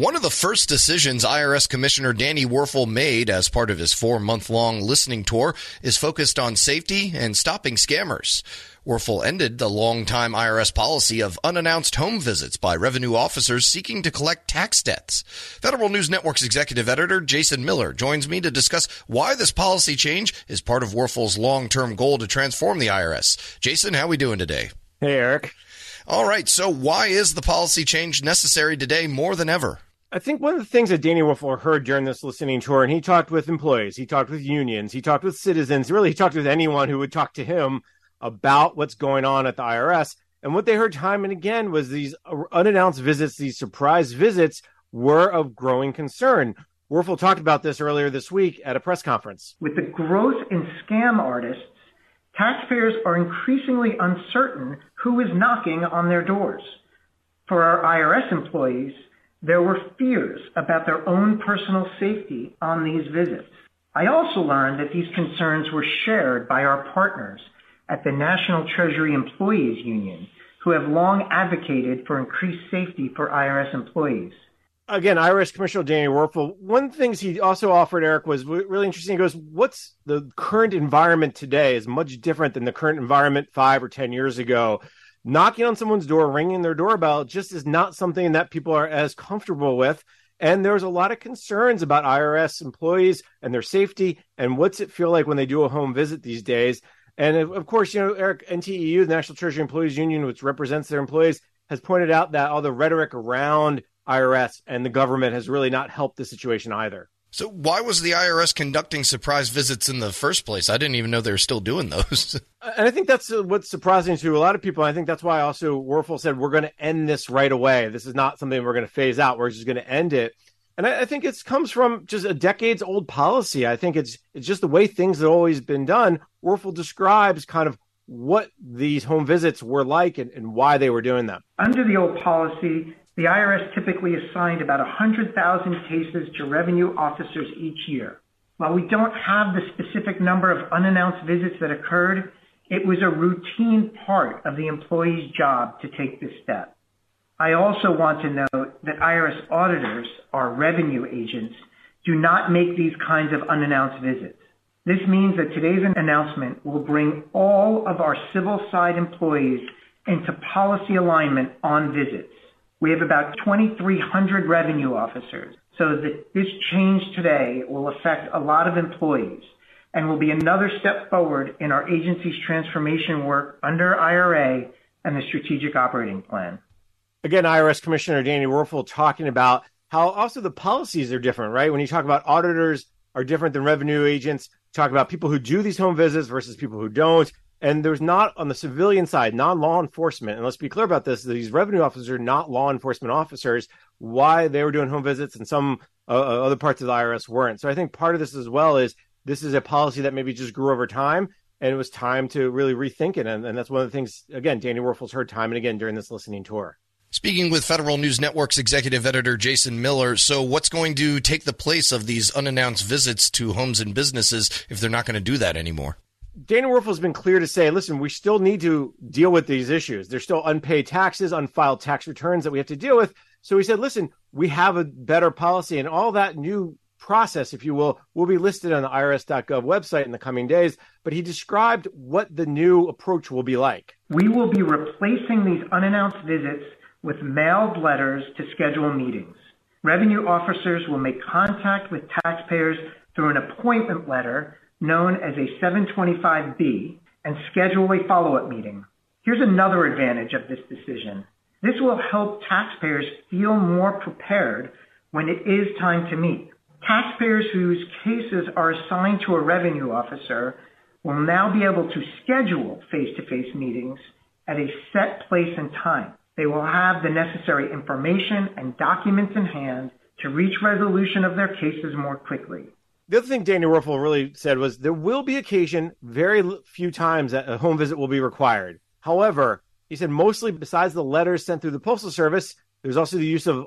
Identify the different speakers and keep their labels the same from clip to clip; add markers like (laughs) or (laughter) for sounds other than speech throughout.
Speaker 1: One of the first decisions IRS Commissioner Danny Werfel made as part of his four month long listening tour is focused on safety and stopping scammers. Werfel ended the long-time IRS policy of unannounced home visits by revenue officers seeking to collect tax debts. Federal News Network's executive editor Jason Miller joins me to discuss why this policy change is part of Werfel's long-term goal to transform the IRS. Jason, how are we doing today?
Speaker 2: Hey, Eric.
Speaker 1: All right. So, why is the policy change necessary today more than ever?
Speaker 2: I think one of the things that Danny Werfel heard during this listening tour, and he talked with employees, he talked with unions, he talked with citizens, really, he talked with anyone who would talk to him about what's going on at the IRS. And what they heard time and again was these unannounced visits, these surprise visits were of growing concern. Werfel talked about this earlier this week at a press conference.
Speaker 3: With the growth in scam artists, taxpayers are increasingly uncertain who is knocking on their doors. For our IRS employees, there were fears about their own personal safety on these visits. I also learned that these concerns were shared by our partners at the National Treasury Employees Union, who have long advocated for increased safety for IRS employees
Speaker 2: again, IRS Commissioner Danny Werfel, one of the things he also offered, Eric, was really interesting. He goes, What's the current environment today is much different than the current environment five or 10 years ago. Knocking on someone's door, ringing their doorbell just is not something that people are as comfortable with. And there's a lot of concerns about IRS employees and their safety and what's it feel like when they do a home visit these days. And of course, you know, Eric, NTEU, the National Treasury Employees Union, which represents their employees, has pointed out that all the rhetoric around IRS and the government has really not helped the situation either.
Speaker 1: So why was the IRS conducting surprise visits in the first place? I didn't even know they were still doing those. (laughs)
Speaker 2: and I think that's uh, what's surprising to a lot of people. I think that's why also Werfel said we're going to end this right away. This is not something we're going to phase out. We're just going to end it. And I, I think it comes from just a decades old policy. I think it's it's just the way things have always been done. Werfel describes kind of what these home visits were like and, and why they were doing them.
Speaker 3: Under the old policy, the IRS typically assigned about 100,000 cases to revenue officers each year. While we don't have the specific number of unannounced visits that occurred, it was a routine part of the employee's job to take this step. I also want to note that IRS auditors, our revenue agents, do not make these kinds of unannounced visits. This means that today's announcement will bring all of our civil side employees into policy alignment on visits. We have about 2,300 revenue officers, so this change today will affect a lot of employees and will be another step forward in our agency's transformation work under IRA and the strategic operating plan.
Speaker 2: Again, IRS Commissioner Danny Werfel talking about how also the policies are different, right? When you talk about auditors are different than revenue agents, talk about people who do these home visits versus people who don't. And there's not on the civilian side, non law enforcement. And let's be clear about this: these revenue officers are not law enforcement officers. Why they were doing home visits and some uh, uh other parts of the IRS weren't. So I think part of this as well is this is a policy that maybe just grew over time, and it was time to really rethink it. And, and that's one of the things again, Danny Werfel's heard time and again during this listening tour.
Speaker 1: Speaking with Federal News Network's executive editor Jason Miller, so what's going to take the place of these unannounced visits to homes and businesses if they're not going to do that anymore?
Speaker 2: Danny Werfel has been clear to say, listen, we still need to deal with these issues. There's still unpaid taxes, unfiled tax returns that we have to deal with. So he said, listen, we have a better policy and all that new process, if you will, will be listed on the irs.gov website in the coming days. But he described what the new approach will be like.
Speaker 3: We will be replacing these unannounced visits with mailed letters to schedule meetings. Revenue officers will make contact with taxpayers through an appointment letter known as a 725B and schedule a follow-up meeting. Here's another advantage of this decision. This will help taxpayers feel more prepared when it is time to meet. Taxpayers whose cases are assigned to a revenue officer will now be able to schedule face-to-face meetings at a set place and time. They will have the necessary information and documents in hand to reach resolution of their cases more quickly
Speaker 2: the other thing Danny Werfel really said was there will be occasion, very few times that a home visit will be required. However, he said mostly besides the letters sent through the postal service, there's also the use of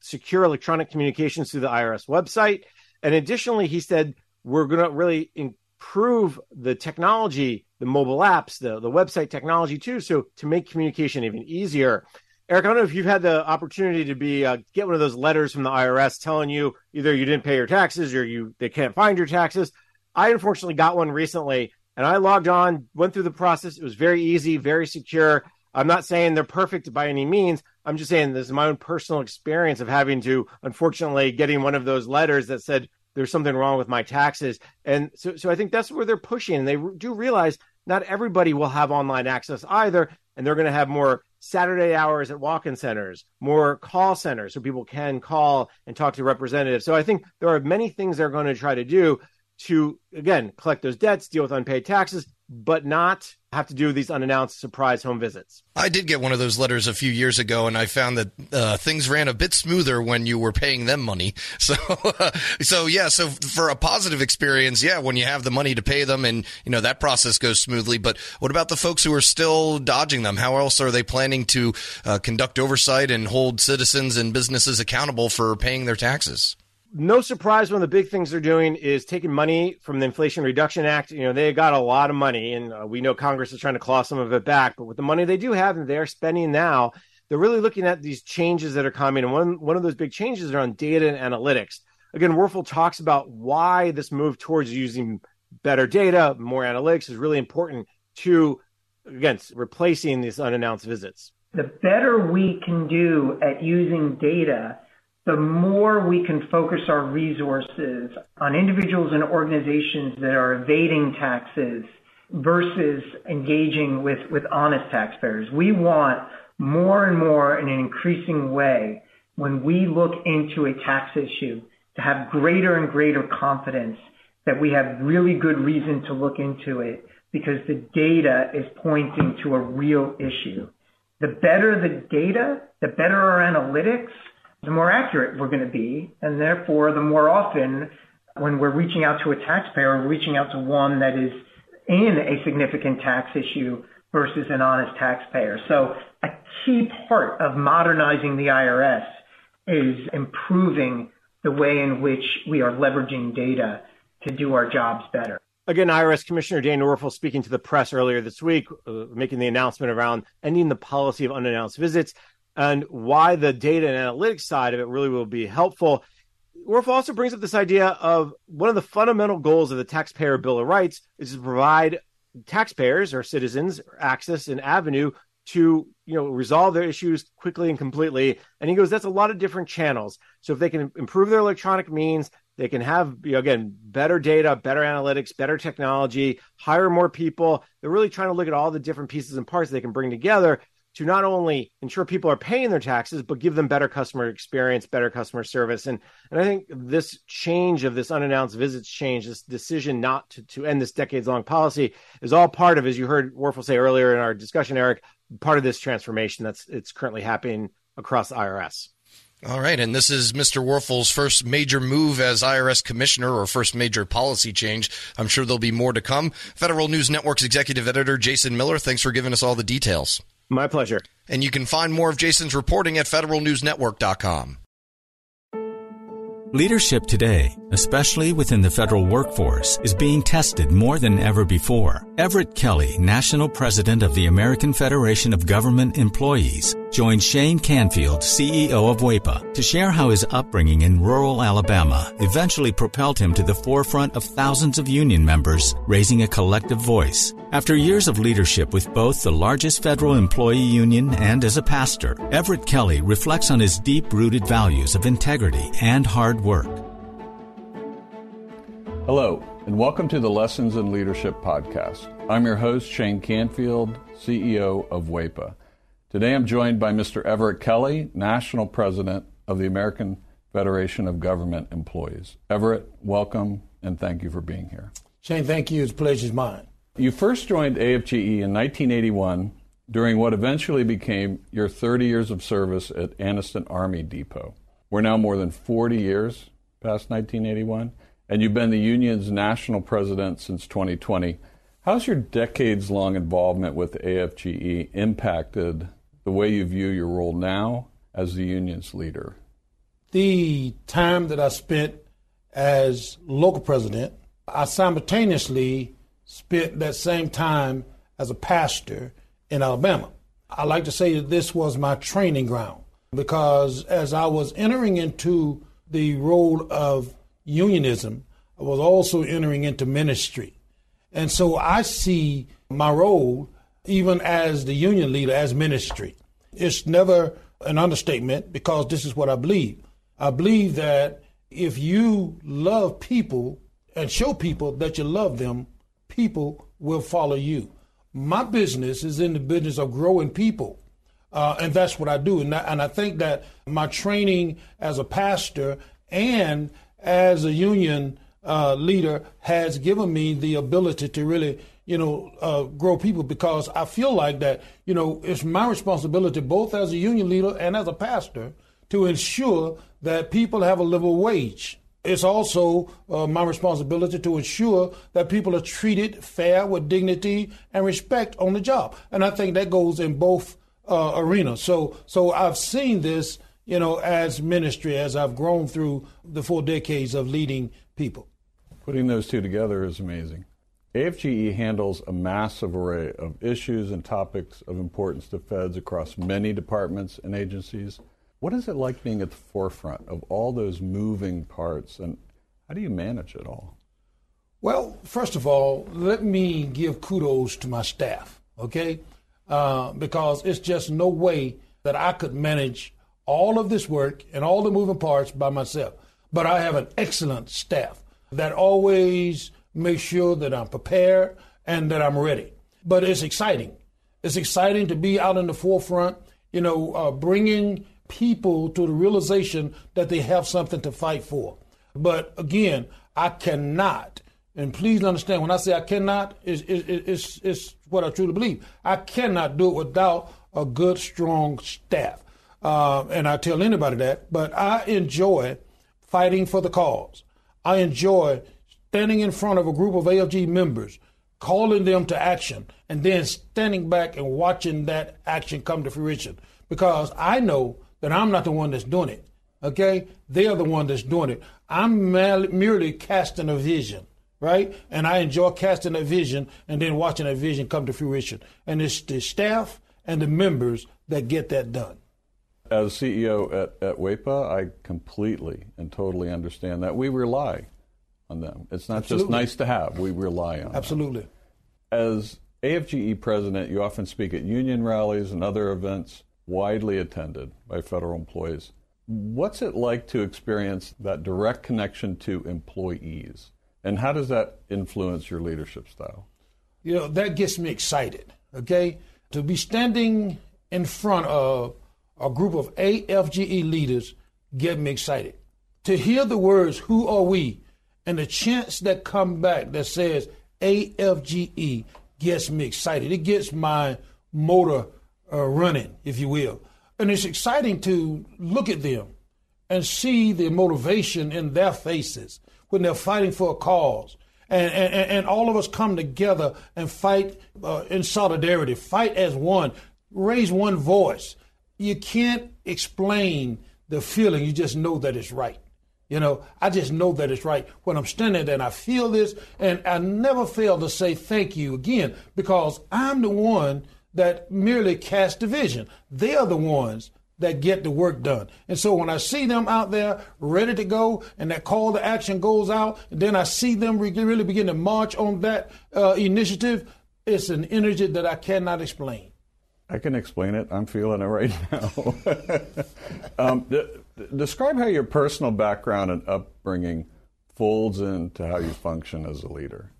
Speaker 2: secure electronic communications through the IRS website. And additionally, he said we're going to really improve the technology, the mobile apps, the, the website technology too, so to make communication even easier. Eric, I don't know if you've had the opportunity to be uh, get one of those letters from the IRS telling you either you didn't pay your taxes or you they can't find your taxes. I unfortunately got one recently, and I logged on, went through the process. It was very easy, very secure. I'm not saying they're perfect by any means. I'm just saying this is my own personal experience of having to, unfortunately, getting one of those letters that said there's something wrong with my taxes. And so, so I think that's where they're pushing. And they do realize not everybody will have online access either. And they're going to have more Saturday hours at walk in centers, more call centers so people can call and talk to representatives. So I think there are many things they're going to try to do to, again, collect those debts, deal with unpaid taxes, but not have to do these unannounced surprise home visits.
Speaker 1: I did get one of those letters a few years ago, and I found that uh, things ran a bit smoother when you were paying them money. (laughs) So, uh, so yeah, so for a positive experience, yeah, when you have the money to pay them, and you know that process goes smoothly. But what about the folks who are still dodging them? How else are they planning to uh, conduct oversight and hold citizens and businesses accountable for paying their taxes?
Speaker 2: No surprise one of the big things they're doing is taking money from the Inflation Reduction Act. You know, they got a lot of money, and uh, we know Congress is trying to claw some of it back. But with the money they do have and they're spending now, they're really looking at these changes that are coming. And one, one of those big changes are on data and analytics. Again, Werfel talks about why this move towards using better data, more analytics is really important to, again, replacing these unannounced visits.
Speaker 3: The better we can do at using data the more we can focus our resources on individuals and organizations that are evading taxes versus engaging with, with honest taxpayers. We want more and more in an increasing way when we look into a tax issue to have greater and greater confidence that we have really good reason to look into it because the data is pointing to a real issue. The better the data, the better our analytics, the more accurate we're going to be. And therefore, the more often when we're reaching out to a taxpayer, we're reaching out to one that is in a significant tax issue versus an honest taxpayer. So a key part of modernizing the IRS is improving the way in which we are leveraging data to do our jobs better.
Speaker 2: Again, IRS Commissioner Daniel Werfel speaking to the press earlier this week, uh, making the announcement around ending the policy of unannounced visits and why the data and analytics side of it really will be helpful. Werfel also brings up this idea of one of the fundamental goals of the Taxpayer Bill of Rights is to provide taxpayers or citizens access and avenue to you know resolve their issues quickly and completely. And he goes that's a lot of different channels. So if they can improve their electronic means they can have you know, again better data better analytics better technology hire more people. They're really trying to look at all the different pieces and parts they can bring together to not only ensure people are paying their taxes, but give them better customer experience, better customer service. And and I think this change of this unannounced visits change, this decision not to, to end this decades long policy is all part of, as you heard Werfel say earlier in our discussion, Eric, part of this transformation that's it's currently happening across IRS.
Speaker 1: All right, and this is Mr. Werfel's first major move as IRS commissioner or first major policy change. I'm sure there'll be more to come. Federal News Network's executive editor Jason Miller, thanks for giving us all the details.
Speaker 2: My pleasure.
Speaker 1: And you can find more of Jason's reporting at federalnewsnetwork.com.
Speaker 4: Leadership today, especially within the federal workforce, is being tested more than ever before. Everett Kelly, National President of the American Federation of Government Employees, joined Shane Canfield, CEO of WEPA, to share how his upbringing in rural Alabama eventually propelled him to the forefront of thousands of union members, raising a collective voice. After years of leadership with both the largest federal employee union and as a pastor, Everett Kelly reflects on his deep rooted values of integrity and hard work.
Speaker 5: Hello, and welcome to the Lessons in Leadership podcast. I'm your host, Shane Canfield, CEO of WEPA. Today I'm joined by Mr. Everett Kelly, National President of the American Federation of Government Employees. Everett, welcome and thank you for being here.
Speaker 6: Shane, thank you. It's a pleasure's mine.
Speaker 5: You first joined AFGE in 1981 during what eventually became your 30 years of service at Anniston Army Depot. We're now more than 40 years past 1981, and you've been the union's national president since 2020. How's your decades long involvement with AFGE impacted the way you view your role now as the union's leader?
Speaker 6: The time that I spent as local president, I simultaneously spent that same time as a pastor in Alabama. I like to say that this was my training ground because as I was entering into the role of unionism, I was also entering into ministry. And so I see my role, even as the union leader, as ministry. It's never an understatement because this is what I believe. I believe that if you love people and show people that you love them, people will follow you. My business is in the business of growing people. Uh, and that's what I do. And, that, and I think that my training as a pastor and as a union uh, leader has given me the ability to really, you know, uh, grow people because I feel like that, you know, it's my responsibility both as a union leader and as a pastor to ensure that people have a livable wage. It's also uh, my responsibility to ensure that people are treated fair with dignity and respect on the job. And I think that goes in both uh, arenas. So, so I've seen this, you know, as ministry as I've grown through the four decades of leading people.
Speaker 5: Putting those two together is amazing. AFGE handles a massive array of issues and topics of importance to feds across many departments and agencies. What is it like being at the forefront of all those moving parts, and how do you manage it all?
Speaker 6: Well, first of all, let me give kudos to my staff, okay? Uh, because it's just no way that I could manage all of this work and all the moving parts by myself. But I have an excellent staff that always makes sure that I'm prepared and that I'm ready. But it's exciting. It's exciting to be out in the forefront, you know, uh, bringing people to the realization that they have something to fight for. But again, I cannot, and please understand when I say I cannot, it's, it's, it's what I truly believe. I cannot do it without a good, strong staff. Uh, and I tell anybody that, but I enjoy fighting for the cause. I enjoy standing in front of a group of AFG members, calling them to action, and then standing back and watching that action come to fruition. Because I know that I'm not the one that's doing it. Okay? They're the one that's doing it. I'm merely casting a vision, right? And I enjoy casting a vision and then watching that vision come to fruition. And it's the staff and the members that get that done.
Speaker 5: As CEO at, at WEPA, I completely and totally understand that. We rely on them. It's not Absolutely. just nice to have, we rely on them.
Speaker 6: Absolutely.
Speaker 5: Them. As AFGE president, you often speak at union rallies and other events widely attended by federal employees. What's it like to experience that direct connection to employees? And how does that influence your leadership style?
Speaker 6: You know, that gets me excited, okay? To be standing in front of a group of AFGE leaders get me excited. To hear the words, who are we? And the chants that come back that says AFGE gets me excited. It gets my motor uh, running, if you will. And it's exciting to look at them and see the motivation in their faces when they're fighting for a cause. And, and, and all of us come together and fight uh, in solidarity, fight as one, raise one voice. You can't explain the feeling, you just know that it's right. You know, I just know that it's right when I'm standing there and I feel this, and I never fail to say thank you again because I'm the one that merely cast division. They are the ones that get the work done. And so when I see them out there ready to go and that call to action goes out, and then I see them really begin to march on that uh, initiative, it's an energy that I cannot explain.
Speaker 5: I can explain it. I'm feeling it right (laughs) now. um, d- describe how your personal background and upbringing folds into how you function as a leader.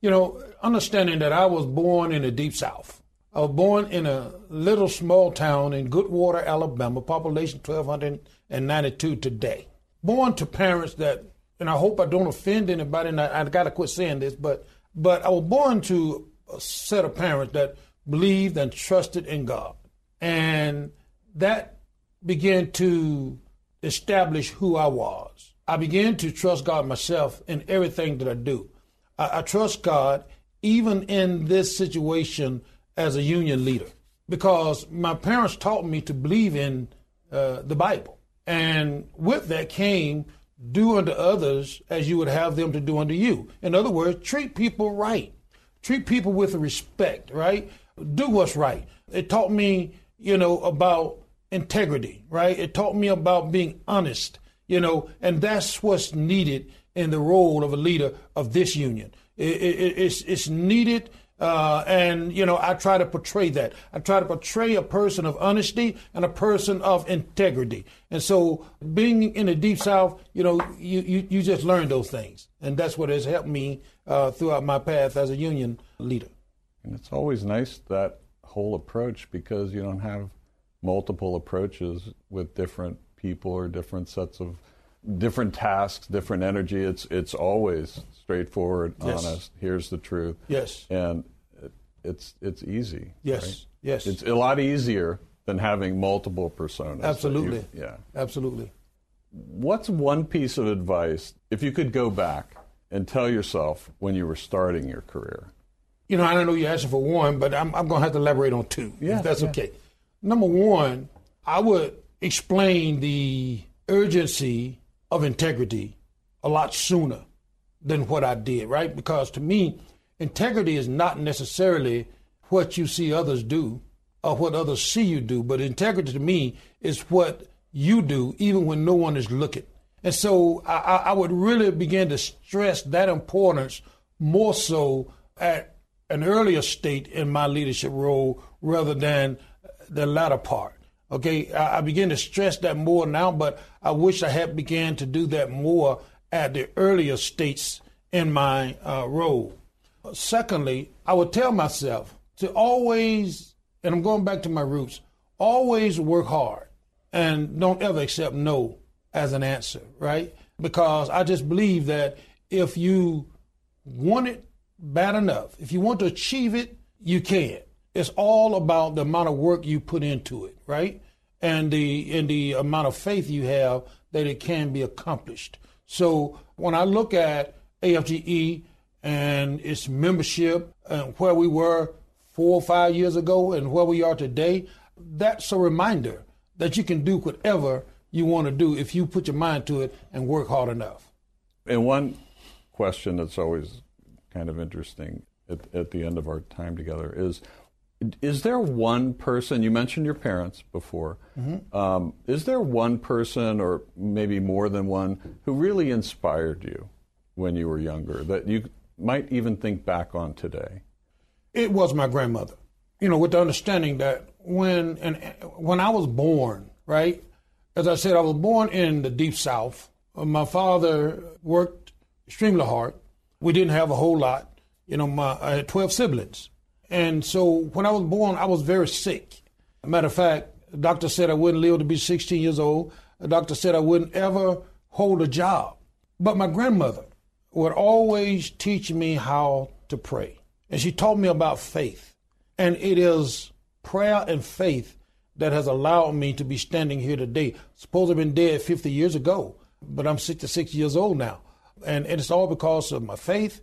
Speaker 6: You know, understanding that I was born in the deep south. I was born in a little small town in Goodwater, Alabama, population 1,292 today. Born to parents that, and I hope I don't offend anybody, and I, I got to quit saying this, but but I was born to a set of parents that believed and trusted in God, and that began to establish who I was. I began to trust God myself in everything that I do. I, I trust God even in this situation as a union leader because my parents taught me to believe in uh, the Bible. And with that came do unto others as you would have them to do unto you. In other words, treat people right. Treat people with respect, right? do what's right. It taught me, you know, about integrity, right? It taught me about being honest, you know, and that's what's needed in the role of a leader of this union. It, it, it's, it's needed. Uh, and you know, I try to portray that. I try to portray a person of honesty and a person of integrity. And so, being in the deep south, you know, you you, you just learn those things, and that's what has helped me uh, throughout my path as a union leader.
Speaker 5: And it's always nice that whole approach because you don't have multiple approaches with different people or different sets of different tasks, different energy. It's it's always straightforward, yes. honest. Here's the truth.
Speaker 6: Yes.
Speaker 5: And it, it's it's easy.
Speaker 6: Yes.
Speaker 5: Right?
Speaker 6: Yes.
Speaker 5: It's a lot easier than having multiple personas.
Speaker 6: Absolutely.
Speaker 5: You, yeah.
Speaker 6: Absolutely.
Speaker 5: What's one piece of advice if you could go back and tell yourself when you were starting your career?
Speaker 6: You know, I don't know you're asking for one, but I'm, I'm going to have to elaborate on two,
Speaker 5: yeah,
Speaker 6: if that's
Speaker 5: yeah.
Speaker 6: okay. Number one, I would explain the urgency of integrity a lot sooner than what I did, right? Because to me, integrity is not necessarily what you see others do or what others see you do, but integrity to me is what you do even when no one is looking. And so I, I would really begin to stress that importance more so at an earlier state in my leadership role rather than the latter part. Okay, I, I begin to stress that more now, but I wish I had began to do that more at the earlier states in my uh, role. Secondly, I would tell myself to always, and I'm going back to my roots, always work hard and don't ever accept no as an answer, right? Because I just believe that if you want it bad enough, if you want to achieve it, you can. It's all about the amount of work you put into it, right? And the and the amount of faith you have that it can be accomplished. So when I look at AFGE and its membership and where we were four or five years ago and where we are today, that's a reminder that you can do whatever you want to do if you put your mind to it and work hard enough.
Speaker 5: And one question that's always kind of interesting at, at the end of our time together is is there one person you mentioned your parents before mm-hmm. um, is there one person or maybe more than one who really inspired you when you were younger that you might even think back on today?
Speaker 6: It was my grandmother you know with the understanding that when and when i was born right? As i said i was born in the deep south. My father worked extremely hard. We didn't have a whole lot you know my, i had 12 siblings and so when I was born, I was very sick. Matter of fact, the doctor said I wouldn't live to be 16 years old. The doctor said I wouldn't ever hold a job. But my grandmother would always teach me how to pray. And she taught me about faith. And it is prayer and faith that has allowed me to be standing here today. Suppose I've been dead 50 years ago, but I'm 66 years old now. And it's all because of my faith